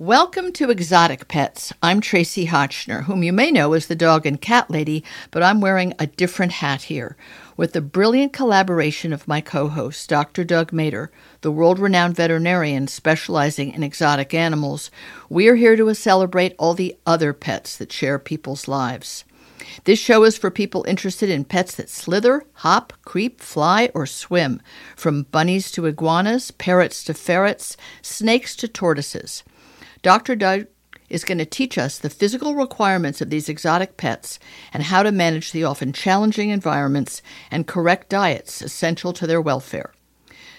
Welcome to Exotic Pets. I'm Tracy Hotchner, whom you may know as the dog and cat lady, but I'm wearing a different hat here. With the brilliant collaboration of my co host, Dr. Doug Mader, the world renowned veterinarian specializing in exotic animals, we are here to celebrate all the other pets that share people's lives. This show is for people interested in pets that slither, hop, creep, fly, or swim, from bunnies to iguanas, parrots to ferrets, snakes to tortoises. Dr. Doug is going to teach us the physical requirements of these exotic pets and how to manage the often challenging environments and correct diets essential to their welfare.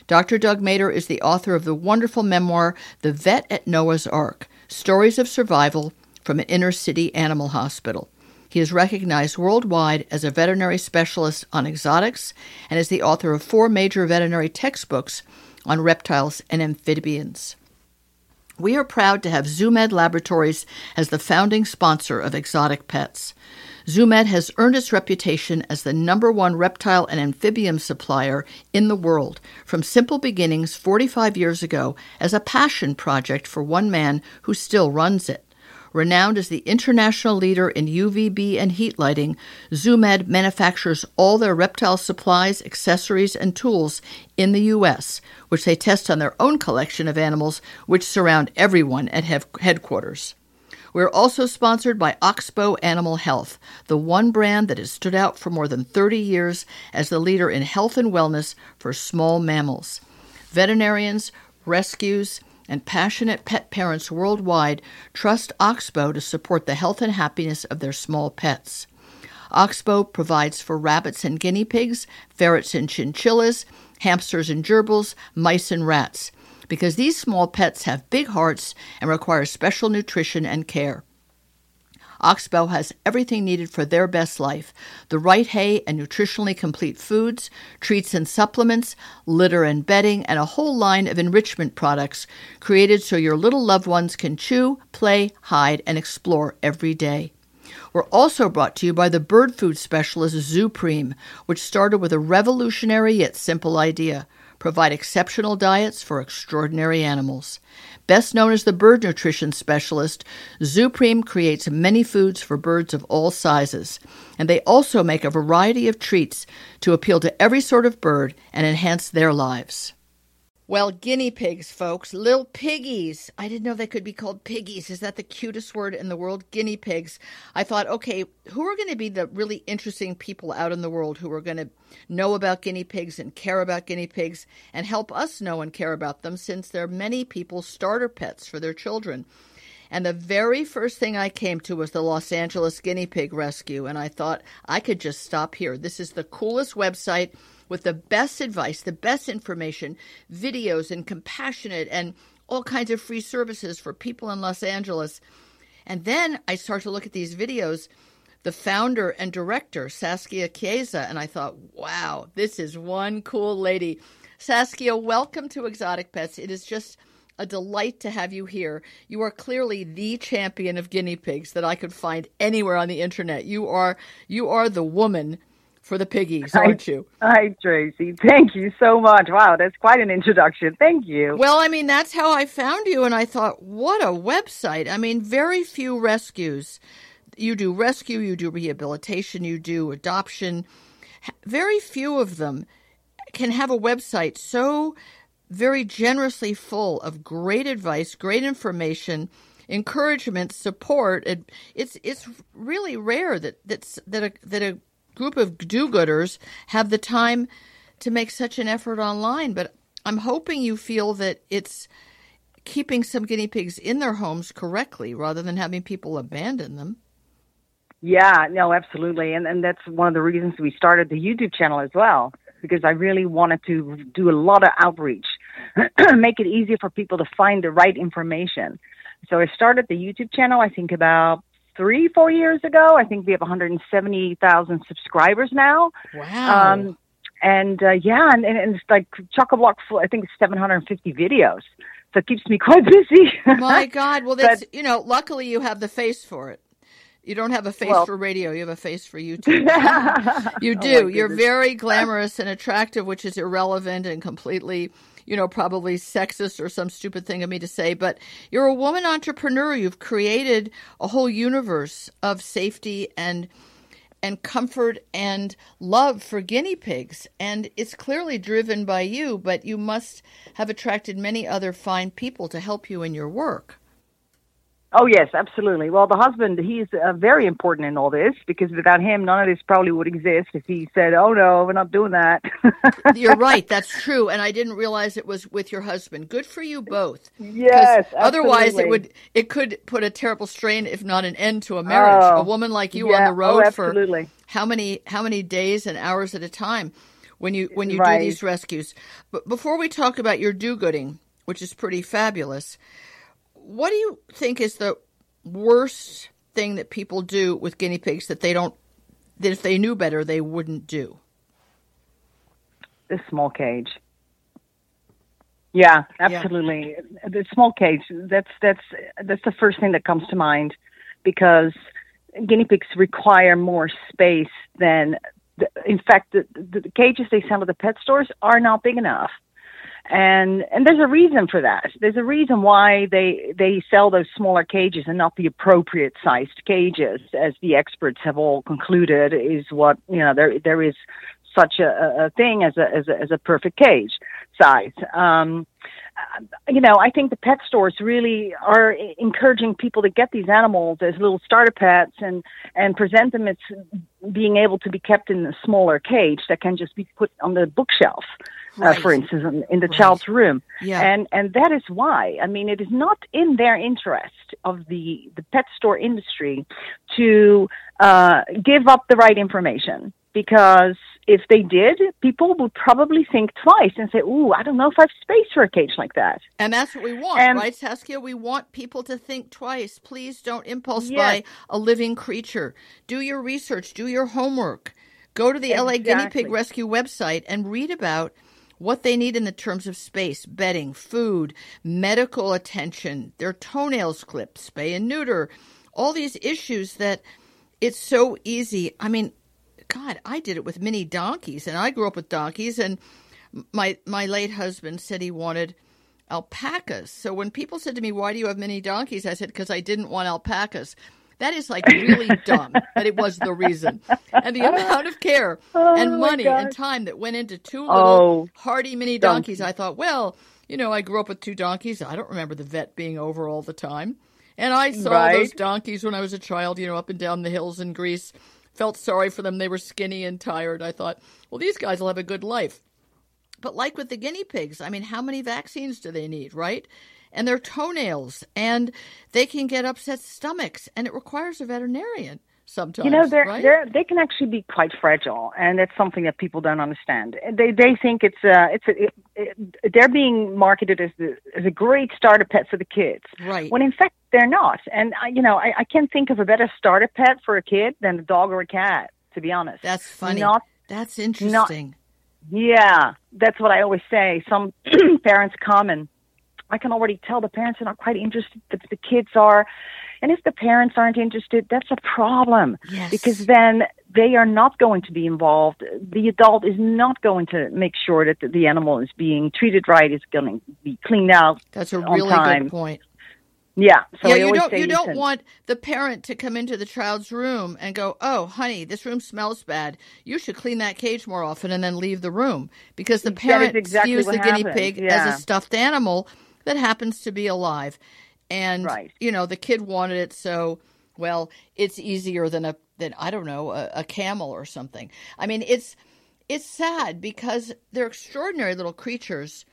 Dr. Doug Mader is the author of the wonderful memoir, The Vet at Noah's Ark Stories of Survival from an Inner City Animal Hospital. He is recognized worldwide as a veterinary specialist on exotics and is the author of four major veterinary textbooks on reptiles and amphibians. We are proud to have ZooMed Laboratories as the founding sponsor of Exotic Pets. ZooMed has earned its reputation as the number one reptile and amphibian supplier in the world from simple beginnings 45 years ago as a passion project for one man who still runs it. Renowned as the international leader in UVB and heat lighting, ZooMed manufactures all their reptile supplies, accessories, and tools in the U.S., which they test on their own collection of animals, which surround everyone at headquarters. We're also sponsored by Oxbow Animal Health, the one brand that has stood out for more than 30 years as the leader in health and wellness for small mammals. Veterinarians, rescues, and passionate pet parents worldwide trust Oxbow to support the health and happiness of their small pets. Oxbow provides for rabbits and guinea pigs, ferrets and chinchillas, hamsters and gerbils, mice and rats, because these small pets have big hearts and require special nutrition and care. Oxbow has everything needed for their best life the right hay and nutritionally complete foods, treats and supplements, litter and bedding, and a whole line of enrichment products created so your little loved ones can chew, play, hide, and explore every day. We're also brought to you by the bird food specialist Zoopreme, which started with a revolutionary yet simple idea provide exceptional diets for extraordinary animals. Best known as the bird nutrition specialist, Zoopreme creates many foods for birds of all sizes, and they also make a variety of treats to appeal to every sort of bird and enhance their lives. Well, guinea pigs, folks, little piggies. I didn't know they could be called piggies. Is that the cutest word in the world? Guinea pigs. I thought, okay, who are going to be the really interesting people out in the world who are going to know about guinea pigs and care about guinea pigs and help us know and care about them since they're many people's starter pets for their children. And the very first thing I came to was the Los Angeles Guinea Pig Rescue. And I thought I could just stop here. This is the coolest website with the best advice, the best information, videos, and compassionate and all kinds of free services for people in Los Angeles. And then I start to look at these videos, the founder and director, Saskia Chiesa, and I thought, wow, this is one cool lady. Saskia, welcome to Exotic Pets. It is just a delight to have you here. You are clearly the champion of guinea pigs that I could find anywhere on the internet. You are you are the woman for the piggies, aren't you? Hi, Tracy. Thank you so much. Wow, that's quite an introduction. Thank you. Well, I mean, that's how I found you, and I thought, what a website. I mean, very few rescues. You do rescue, you do rehabilitation, you do adoption. Very few of them can have a website so very generously full of great advice, great information, encouragement, support. It's it's really rare that that's that a, that a group of do-gooders have the time to make such an effort online. But I'm hoping you feel that it's keeping some guinea pigs in their homes correctly rather than having people abandon them. Yeah, no, absolutely. And and that's one of the reasons we started the YouTube channel as well, because I really wanted to do a lot of outreach, make it easier for people to find the right information. So I started the YouTube channel, I think about three, four years ago. I think we have 170,000 subscribers now. Wow. Um, and uh, yeah, and, and it's like chock a block full. I think it's 750 videos. So it keeps me quite busy. My God. Well, that's, but, you know, luckily you have the face for it. You don't have a face well, for radio. You have a face for YouTube. Oh you oh, do. Oh You're very glamorous and attractive, which is irrelevant and completely you know, probably sexist or some stupid thing of me to say, but you're a woman entrepreneur. You've created a whole universe of safety and and comfort and love for guinea pigs. And it's clearly driven by you, but you must have attracted many other fine people to help you in your work. Oh yes, absolutely. Well, the husband he's uh, very important in all this because without him, none of this probably would exist. If he said, "Oh no, we're not doing that." You're right. That's true, and I didn't realize it was with your husband. Good for you both. Yes. Otherwise, it would it could put a terrible strain, if not an end, to a marriage. Oh, a woman like you yeah. on the road oh, for how many how many days and hours at a time when you when you right. do these rescues. But before we talk about your do-gooding, which is pretty fabulous what do you think is the worst thing that people do with guinea pigs that they don't that if they knew better they wouldn't do? The small cage. Yeah, absolutely. Yeah. The small cage. That's that's that's the first thing that comes to mind because guinea pigs require more space than. The, in fact, the, the cages they sell at the pet stores are not big enough and and there's a reason for that. There's a reason why they they sell those smaller cages and not the appropriate sized cages, as the experts have all concluded is what you know there there is such a, a thing as a, as a as a perfect cage size. Um, you know, I think the pet stores really are encouraging people to get these animals as little starter pets and and present them as being able to be kept in a smaller cage that can just be put on the bookshelf right. uh, for instance, in, in the right. child's room. Yeah. And and that is why. I mean, it is not in their interest of the the pet store industry to uh, give up the right information because if they did, people would probably think twice and say, "Ooh, I don't know if I have space for a cage like that." And that's what we want, and, right, Saskia? We want people to think twice. Please don't impulse yes. buy a living creature. Do your research. Do your homework. Go to the exactly. LA Guinea Pig Rescue website and read about what they need in the terms of space, bedding, food, medical attention, their toenails clipped, spay and neuter, all these issues that it's so easy. I mean, God, I did it with mini donkeys, and I grew up with donkeys, and my my late husband said he wanted alpacas. So when people said to me, "Why do you have mini donkeys?" I said, "Because I didn't want alpacas." That is like really dumb but it was the reason. And the amount of care oh and money and time that went into two little oh, hardy mini donkeys. Donkey. I thought, well, you know, I grew up with two donkeys. I don't remember the vet being over all the time. And I saw right. those donkeys when I was a child, you know, up and down the hills in Greece. Felt sorry for them. They were skinny and tired. I thought, well, these guys will have a good life. But like with the guinea pigs, I mean, how many vaccines do they need, right? and their toenails, and they can get upset stomachs, and it requires a veterinarian sometimes. You know, they're, right? they're they can actually be quite fragile, and that's something that people don't understand. They they think it's uh it's a, it, it, they're being marketed as the, as a great starter pet for the kids, right? When in fact they're not. And I, you know, I, I can't think of a better starter pet for a kid than a dog or a cat. To be honest, that's funny. Not that's interesting. Not, yeah, that's what I always say. Some parents come and I can already tell the parents are not quite interested, but the kids are. And if the parents aren't interested, that's a problem yes. because then they are not going to be involved. The adult is not going to make sure that the, animal is being treated right, is going to be cleaned out. That's a really time. good point. Yeah. So yeah, you don't you don't want the parent to come into the child's room and go, "Oh, honey, this room smells bad. You should clean that cage more often," and then leave the room because the parent exactly views the guinea pig yeah. as a stuffed animal that happens to be alive. And right. you know, the kid wanted it so well, it's easier than a than I don't know, a, a camel or something. I mean, it's it's sad because they're extraordinary little creatures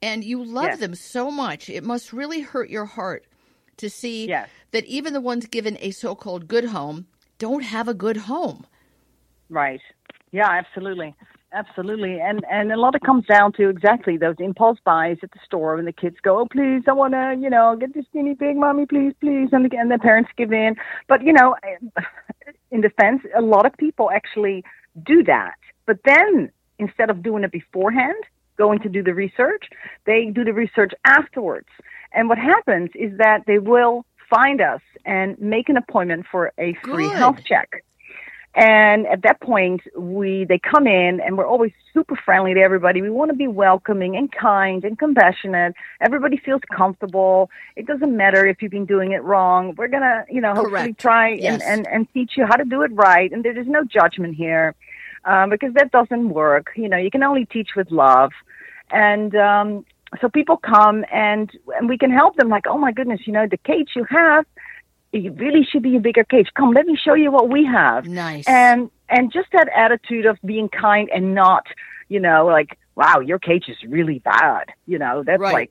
and you love yes. them so much. It must really hurt your heart to see yes. that even the ones given a so-called good home don't have a good home. Right. Yeah, absolutely. Absolutely, and and a lot of comes down to exactly those impulse buys at the store when the kids go, oh please, I want to, you know, get this guinea pig, mommy, please, please, and the, the parents give in. But you know, eh, in defense, a lot of people actually do that. But then instead of doing it beforehand, going to do the research, they do the research afterwards. And what happens is that they will find us and make an appointment for a free Good. health check And at that point, we they come in and we're always super friendly to everybody. We want to be welcoming and kind and compassionate. Everybody feels comfortable. It doesn't matter if you've been doing it wrong. We're gonna, you know, hopefully Correct. try Yes. and, and and teach you how to do it right. And there is no judgment here, um, because that doesn't work. You know, you can only teach with love, and um, so people come and and we can help them. Like, oh my goodness, you know, the cage you have it really should be a bigger cage. Come, let me show you what we have. Nice. And and just that attitude of being kind and not, you know, like, wow, your cage is really bad. You know, that's Right. like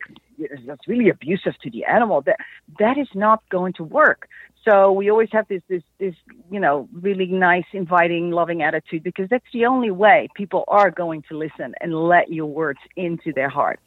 that's really abusive to the animal. That that is not going to work. So we always have this this this you know really nice, inviting, loving attitude because that's the only way people are going to listen and let your words into their heart.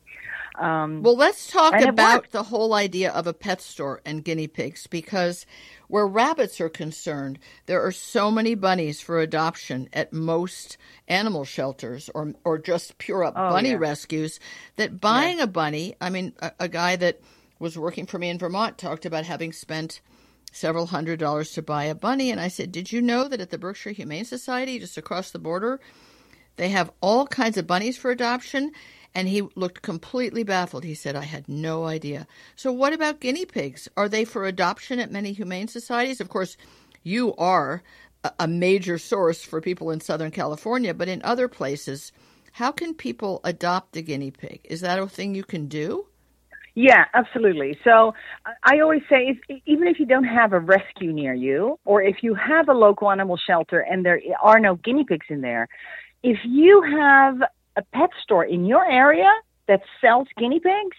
Um, Well, let's talk about the whole idea of a pet store and guinea pigs because where rabbits are concerned, there are so many bunnies for adoption at most animal shelters or or just pure up Oh, bunny yeah. rescues that buying a bunny, I mean a, a guy that was working for me in Vermont talked about having spent several hundred dollars to buy a bunny and I said, "Did you know that at the Berkshire Humane Society just across the border, they have all kinds of bunnies for adoption. And he looked completely baffled. He said, I had no idea. So, what about guinea pigs? Are they for adoption at many humane societies? Of course, you are a- major source for people in Southern California, but in other places, how can people adopt a guinea pig? Is that a thing you can do? Yeah, absolutely. So I- always say, if, even if you don't have a rescue near you, or if you have a local animal shelter and there are no guinea pigs in there, if you have a pet store in your area that sells guinea pigs,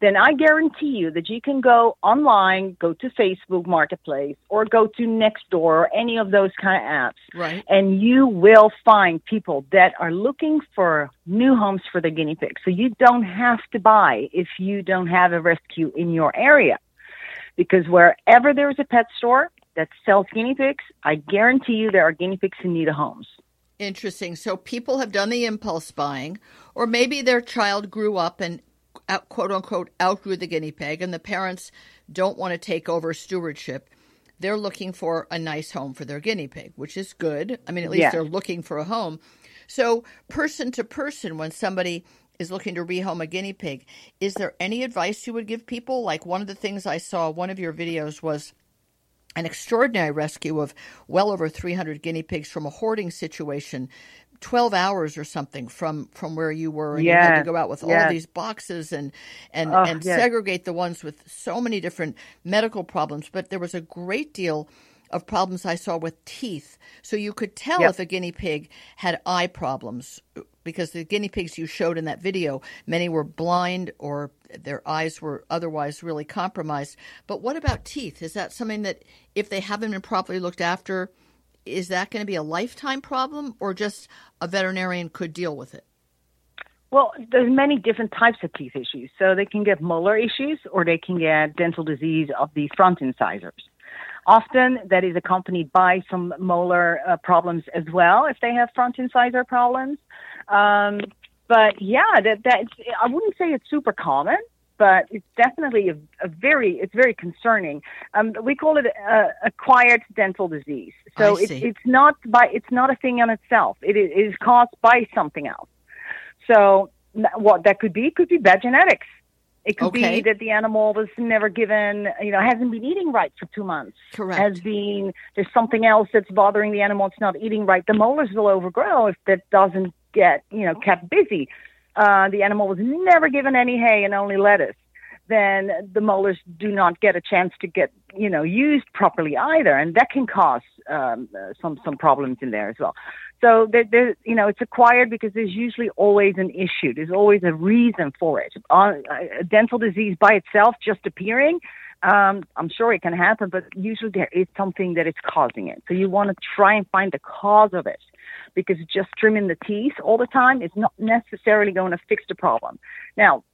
then I guarantee you that you can go online, go to Facebook Marketplace, or go to Nextdoor or any of those kind of apps Right. and you will find people that are looking for new homes for their guinea pigs. So you don't have to buy if you don't have a rescue in your area. Because wherever there's a pet store that sells guinea pigs, I guarantee you there are guinea pigs in need of homes. Interesting. So people have done the impulse buying, or maybe their child grew up and quote unquote outgrew the guinea pig, and the parents don't want to take over stewardship. They're looking for a nice home for their guinea pig, which is good. I mean, at least Yeah. they're looking for a home. So, person to person, when somebody is looking to rehome a guinea pig, is there any advice you would give people? Like one of the things I saw, one of your videos was an extraordinary rescue of well over 300 guinea pigs from a hoarding situation 12 hours or something from from where you were and you had to go out with all these boxes and and Oh, and yes. segregate the ones with so many different medical problems but there was a great deal of problems I saw with teeth. So you could tell Yep. if a guinea pig had eye problems because the guinea pigs you showed in that video, many were blind or their eyes were otherwise really compromised. But what about teeth? Is that something that if they haven't been properly looked after, is that going to be a lifetime problem or just a veterinarian could deal with it? Well, there's many different types of teeth issues. So they can get molar issues or they can get dental disease of the front incisors. Often that is accompanied by some molar uh, problems as well if they have front incisor problems. Um, but yeah, that that I wouldn't say it's super common, but it's definitely a, a very it's very concerning. Um, we call it uh, acquired dental disease. So I it's it's not by it's not a thing on itself. It is, it is caused by something else. So what that could be could be bad genetics. It could Okay. be that the animal was never given, you know, hasn't been eating right for two months. Correct. Has been there's something else that's bothering the animal. It's not eating right. The molars will overgrow if that doesn't get, you know, kept busy. Uh, the animal was never given any hay and only lettuce. Then the molars do not get a chance to get, you know, used properly either, and that can cause um, uh, some some problems in there as well. So there, there, you know, it's acquired because there's usually always an issue. There's always a reason for it. Uh, a dental disease by itself just appearing, um, I'm sure it can happen, but usually there is something that is causing it. So you want to try and find the cause of it, because just trimming the teeth all the time is not necessarily going to fix the problem. Now,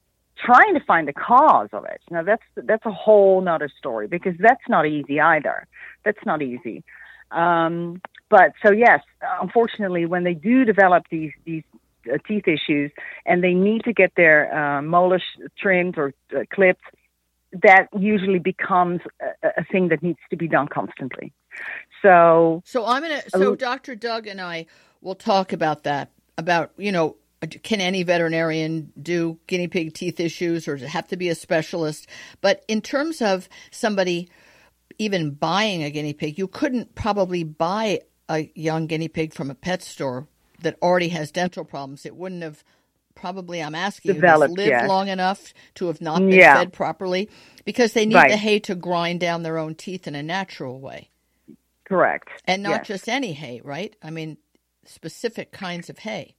trying to find the cause of it, now that's that's a whole nother story because that's not easy either. That's not easy. Um, but so yes, unfortunately, when they do develop these these uh, teeth issues and they need to get their uh, molars trimmed or uh, clipped, that usually becomes a, a thing that needs to be done constantly. So, so I'm gonna. So Dr. Doug and I will talk about that. About you know, can any veterinarian do guinea pig teeth issues, or does it have to be a specialist? But in terms of somebody even buying a guinea pig, you couldn't probably buy a young guinea pig from a pet store that already has dental problems. It wouldn't have probably I'm asking Developed, you, lived yes. long enough to have not been Yeah. fed properly because they need Right. the hay to grind down their own teeth in a natural way. Correct. And not Yes. just any hay, right? I mean specific kinds of hay.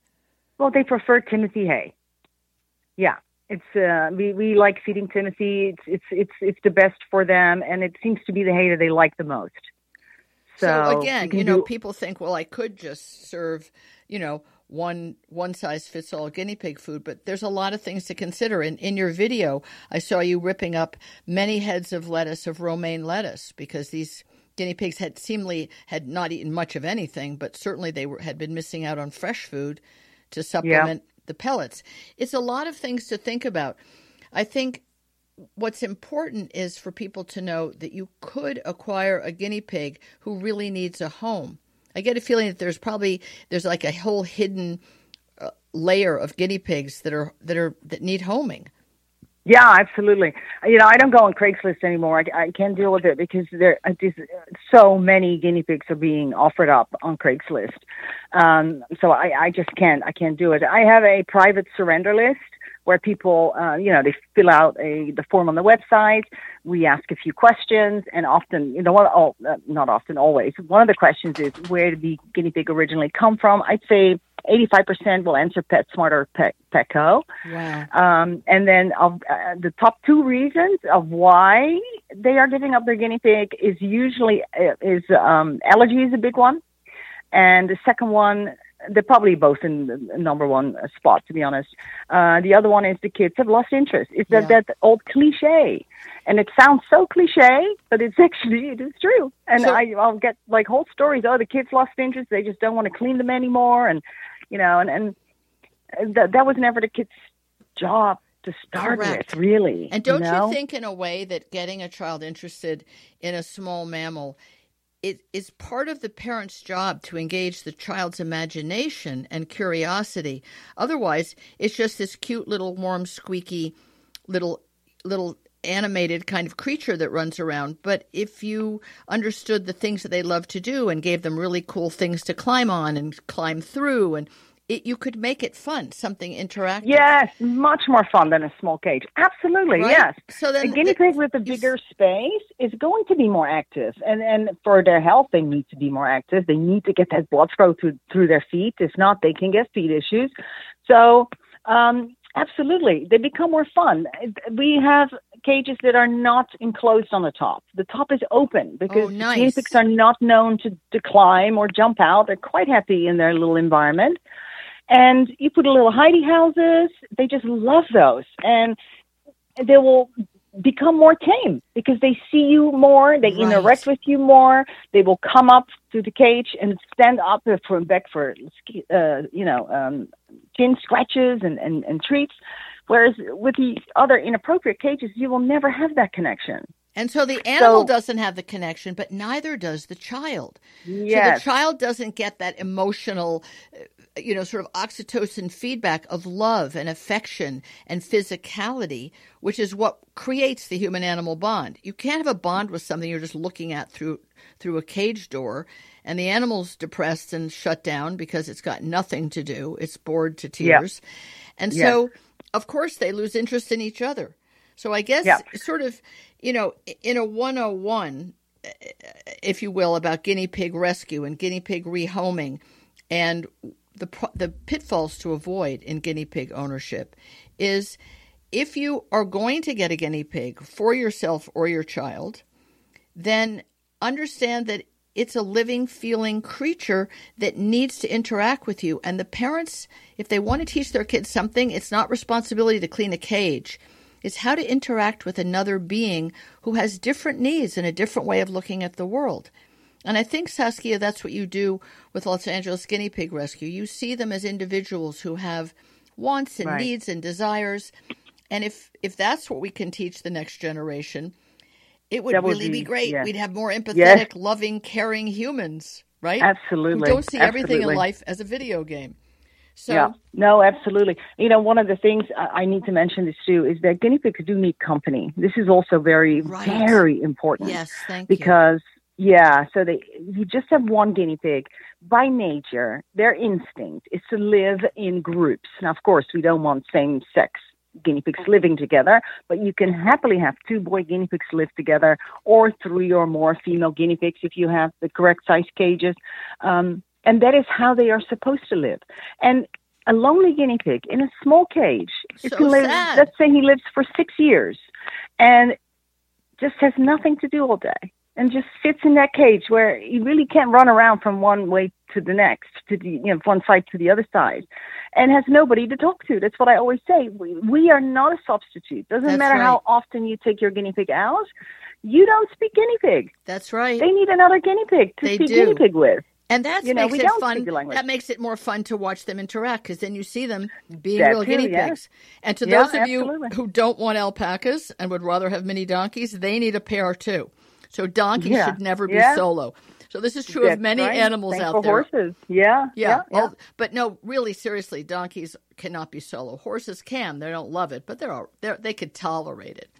Well, they prefer Timothy hay. Yeah, it's uh, we we like feeding Timothy. It's it's it's it's the best for them, and it seems to be the hay that they like the most. So, So, again, can you know, do- people think, well, I could just serve, you know, one one size fits all guinea pig food, but there's a lot of things to consider. And in your video, I saw you ripping up many heads of lettuce of romaine lettuce because these guinea pigs had seemingly had not eaten much of anything, but certainly they were had been missing out on fresh food to supplement the pellets. It's a lot of things to think about. I think what's important is for people to know that you could acquire a guinea pig who really needs a home. I get a feeling that there's probably there's like a whole hidden uh, layer of guinea pigs that are that are that need homing. Yeah, absolutely. You know, I don't go on Craigslist anymore. I, I can't deal with it because there just so many guinea pigs are being offered up on Craigslist. Um, so I, I just can't. I can't do it. I have a private surrender list where people, uh, you know, they fill out a the form on the website. We ask a few questions, and often, you know, what? Oh, not often, always. One of the questions is where did the guinea pig originally come from? I'd say 85% will answer PetSmart or Pet, Petco. Wow. Um, and then of uh, the top two reasons of why they are giving up their guinea pig is usually uh, is um, allergy is a big one, and the second one they're probably both in the number one spot to be honest. Uh, the other one is the kids have lost interest. It's that Yeah. that old cliche, and it sounds so cliche, but it's actually it is true. And So- I I'll get like whole stories. Oh, the kids lost interest. They just don't want to clean them anymore, and you know, and and that that was never the kids' job to start Correct. with, really. And don't you, you, think, in a way, that getting a child interested in a small mammal it is part of the parent's job to engage the child's imagination and curiosity? Otherwise, it's just this cute little warm, squeaky, little little animated kind of creature that runs around. But if you understood the things that they love to do and gave them really cool things to climb on and climb through, and it, you could make it fun, something interactive. Yes, much more fun than a small cage. Absolutely, Right? yes. So then a guinea the- pig with a bigger space is going to be more active, and and for their health, they need to be more active. They need to get that blood flow through through their feet. If not, they can get feet issues. So, um, absolutely, they become more fun. We have cages that are not enclosed on the top. The top is open because Oh, nice. guinea pigs are not known to, to climb or jump out. They're quite happy in their little environment. And you put a little hidey houses. They just love those, and they will become more tame because they see you more. They Right. interact with you more. They will come up to the cage and stand up from back for uh, you know um, chin scratches and, and, and treats. Whereas with the other inappropriate cages, you will never have that connection. And so the animal So- doesn't have the connection, but neither does the child. Yes. So the child doesn't get that emotional, you know, sort of oxytocin feedback of love and affection and physicality, which is what creates the human animal bond. You can't have a bond with something you're just looking at through through a cage door and the animal's depressed and shut down because it's got nothing to do. It's bored to Yeah. tears. And so of course they lose interest in each other. So I guess Yeah. sort of, you know, in a 101 if you will, about guinea pig rescue and guinea pig rehoming and the the pitfalls to avoid in guinea pig ownership is if you are going to get a guinea pig for yourself or your child, then understand that it's a living, feeling creature that needs to interact with you. And the parents, if they want to teach their kids something, it's not responsibility to clean a cage. It's how to interact with another being who has different needs and a different way of looking at the world. And I think, Saskia, that's what you do with Los Angeles Guinea Pig Rescue. You see them as individuals who have wants and Right. needs and desires. And if, if that's what we can teach the next generation, It would would really be, be- great. yeah. We'd have more empathetic, Yes. loving, caring humans, right? Absolutely. Who don't see everything in life as a video game. So yeah, no, absolutely. You know, one of the things I need to mention this too is that guinea pigs do need company. This is also very, Right. very important. yes, thank you. Yeah, so they you just have one guinea pig. By nature, their instinct is to live in groups. Now, of course, we don't want same sex guinea pigs living together, but you can happily have two boy guinea pigs live together, or three or more female guinea pigs if you have the correct size cages. Um, and that is how they are supposed to live. And a lonely guinea pig in a small cage, it So can live, sad. let's say he lives for six years and just has nothing to do all day and just sits in that cage where he really can't run around from one way to the next, to the you know one side to the other side, and has nobody to talk to. That's what I always say. We, we are not a substitute. Doesn't That's matter right. how often you take your guinea pig out. You don't speak guinea pig. That's right. They need another guinea pig to They speak do. guinea pig with. And that You know, makes we it don't fun. speak the language. That makes it more fun to watch them interact because then you see them being That real too, guinea yes. pigs. And to Yeah, those of you who don't want alpacas and would rather have mini donkeys, they need a pair too. So donkeys Yeah. should never be Yeah. solo. So this is true of many right. animals Same out there. horses. Yeah, Yeah, yeah, all- but no, really, seriously, donkeys cannot be solo. Horses can; they don't love it, but they're, all, they're they could tolerate it.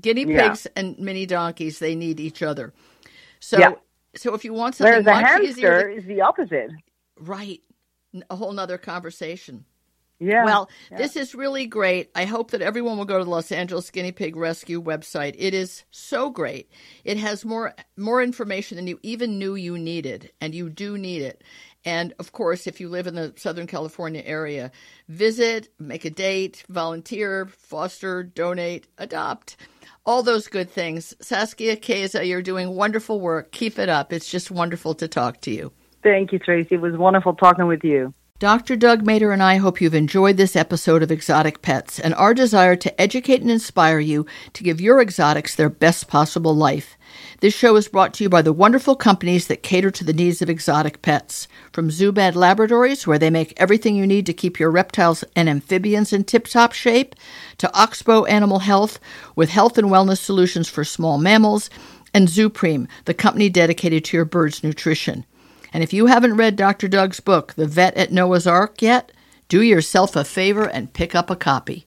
Guinea pigs and mini donkeys, they need each other. So, so if you want something Whereas much easier, to, is the opposite. right, a whole nother conversation. Yeah. Well, yeah. this is really great. I hope that everyone will go to the Los Angeles Guinea Pig Rescue website. It is so great. It has more more information than you even knew you needed, and you do need it. And of course, if you live in the Southern California area, visit, make a date, volunteer, foster, donate, adopt. All those good things. Saskia Chiesa, you're doing wonderful work. Keep it up. It's just wonderful to talk to you. Thank you, Tracy. It was wonderful talking with you. Dr. Doug Mader and I hope you've enjoyed this episode of Exotic Pets and our desire to educate and inspire you to give your exotics their best possible life. This show is brought to you by the wonderful companies that cater to the needs of exotic pets. From ZooMed Laboratories, where they make everything you need to keep your reptiles and amphibians in tip top shape, to Oxbow Animal Health, with health and wellness solutions for small mammals, and Zoopreme, the company dedicated to your bird's nutrition. And if you haven't read Dr. Doug's book, The Vet at Noah's Ark, yet, do yourself a favor and pick up a copy.